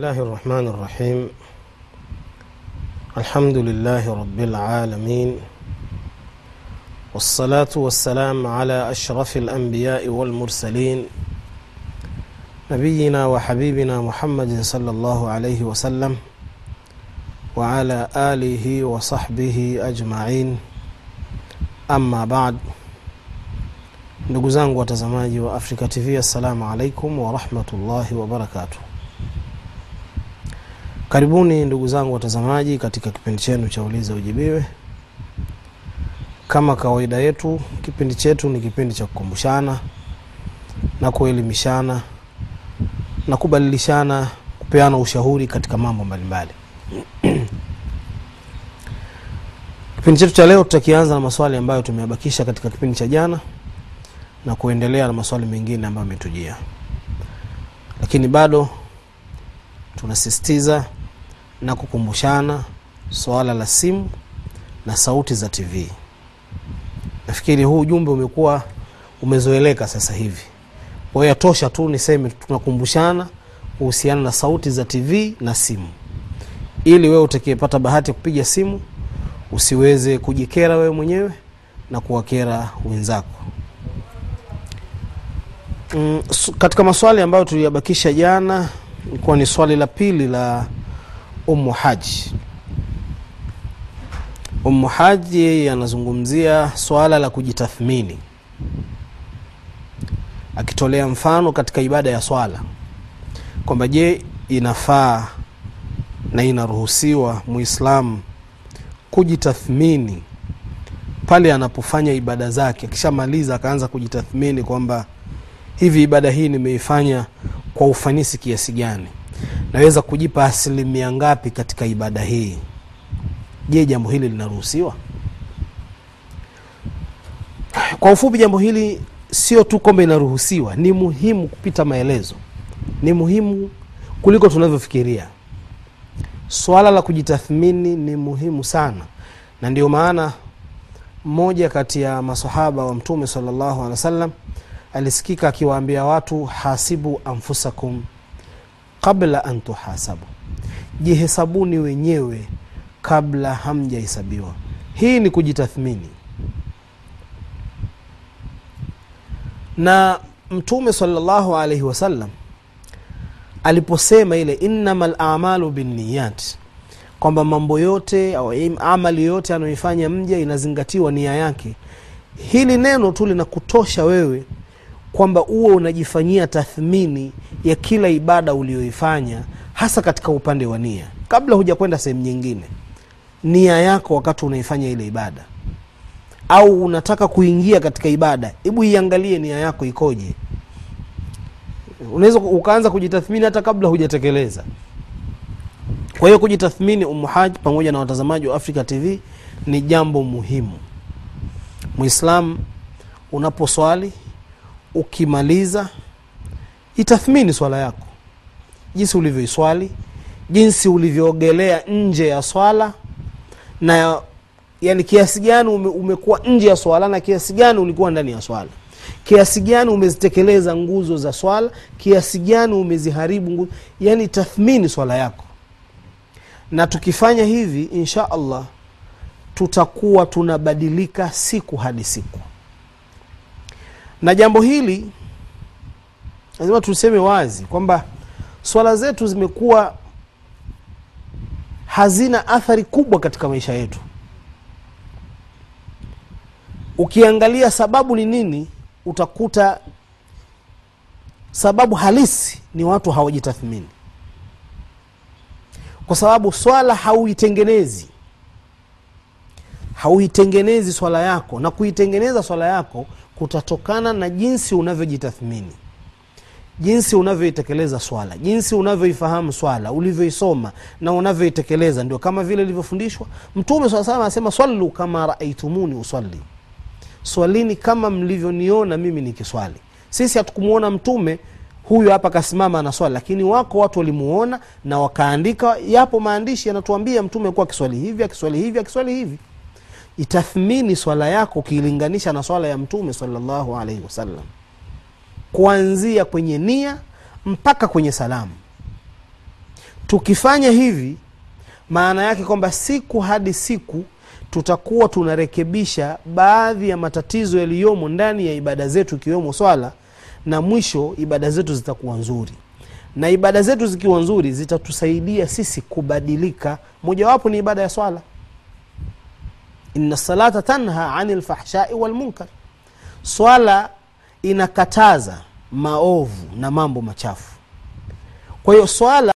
الله الرحمن الرحيم. الحمد لله رب العالمين والصلاة والسلام على أشرف الأنبياء والمرسلين نبينا وحبيبنا محمد صلى الله عليه وسلم وعلى آله وصحبه أجمعين. أما بعد ndugu zangu watazamaji wa tv assalamu alaikum warahmatullahi wabarakatuh karibuni ndugu zangu watazamaji katika kipindi chenu cha uliza ujibiwe. Kama kawaida yetu kipindi chetu ni kipindi cha kukumbushana na kuelimishana na kubadilishana kupeana ushauri katika mambo mbalimbali. Kipindi chetu cha leo tutakianza na maswali ambayo tumeyabakisha katika kipindi cha jana na kuendelea na maswali mengine ambayo ametujia lakini bado tunasisitiza na kukumbushana swala la simu na sauti za tv nafikiri huu ujumbe umekuwa umezoeleka sasa hivi. Kwa hiyo yatosha tu niseme tunakumbushana kuhusiana na sauti za tv na simu. Ili wewe utakayepata bahati ya kupiga simu usiweze kujikera wewe mwenyewe na kuwakera wenzako. Mm, katika maswali ambayo tuliyabakisha jana ilikuwa ni swali la pili la umu haji umu haji yeye anazungumzia swala la kujitathmini akitolea mfano katika ibada ya swala kwamba je inafaa na inaruhusiwa muislamu kujitathmini pale anapofanya ibada zake. Akishamaliza akaanza kujitathmini kwamba hivi ibada hii nimeifanya kwa ufanisi kiasi gani naweza kujipa asilimia ngapi katika ibada hii? Je jambo hili linaruhusiwa? Kwa ufupi jambo hili sio tu kwamba inaruhusiwa ni muhimu kupita maelezo. Ni muhimu kuliko tunavyofikiria. Swala la kujitathmini ni muhimu sana. Na ndio maana mmoja kati ya masahaba wa mtume salllahu alehi wa sallam alisikika akiwaambia watu hasibu anfusakum qabla an tuhasabu. Jihesabuni wenyewe kabla hamjahesabiwa. Hii ni kujitathmini. Na mtume salllahu alaihi wasallam aliposema ile innama lamalu binniyat kwamba mambo yote au amali yote anayoifanya mja inazingatiwa nia yake. Hili neno tu linakutosha wewe kwamba uwe unajifanyia tathmini ya kila ibada ulioifanya hasa katika upande wa nia. Kabla hujakwenda sehemu nyingine nia yako wakati unaifanya ile ibada au unataka kuingia katika ibada hebu iangalie nia yako ikoje. Unaweza ukaanza kujitathmini hata kabla hujatekeleza. Kwa hiyo kujitathmini umuhaji pamoja na watazamaji wa africa tv ni jambo muhimu. Mwislam unaposwali ukimaliza itathmini swala yako. Jinsi ulivyoiswali jinsi ulivyoogelea nje ya swala na yani kiasi gani ume, umekuwa nje ya swala na kiasi gani ulikuwa ndani ya swala. Kiasi gani umezitekeleza nguzo za swala kiasi gani umeziharibu nguzo yani tathmini swala yako. Na tukifanya hivi insha allah tutakuwa tunabadilika siku hadi siku na jambo hili lazima tuseme wazi kwamba swala zetu zimekuwa hazina athari kubwa katika maisha yetu. Ukiangalia sababu ni nini utakuta sababu halisi ni watu hawajitathmini. Kwa sababu swala hauitengenezi hauitengenezi swala yako na kuitengeneza swala yako kutatokana na jinsi unavyojitathmini jinsi unavyoitekeleza swala jinsi unavyoifahamu swala ulivyoisoma na unavyoitekeleza. Ndio kama vile ilivyofundishwa mtume saa salam anasema swallu kama raaitumuni usalli. Swalini kama mlivyoniona mimi nikiswali. Sisi hatukumuona mtume huyu hapa kasimama na swali lakini wako watu walimuona na wakaandika. Yapo maandishi yanatuambia mtume kuwa akiswali hivi akiswali hivi akiswali hivi itathmini swala yako ukiilinganisha na swala ya mtume salllahu alaihi wasallam. Kuanzia kwenye nia mpaka kwenye salamu. Tukifanya hivi maana yake kwamba siku hadi siku tutakuwa tunarekebisha baadhi ya matatizo yaliyomo ndani ya ibada zetu ikiwemo swala na mwisho ibada zetu zitakuwa nzuri. Na ibada zetu zikiwa nzuri zitatusaidia sisi kubadilika. Mojawapo ni ibada ya swala inna salata tanha ani lfahshai walmunkar swala inakataza maovu na mambo machafu. Kwa hiyo swala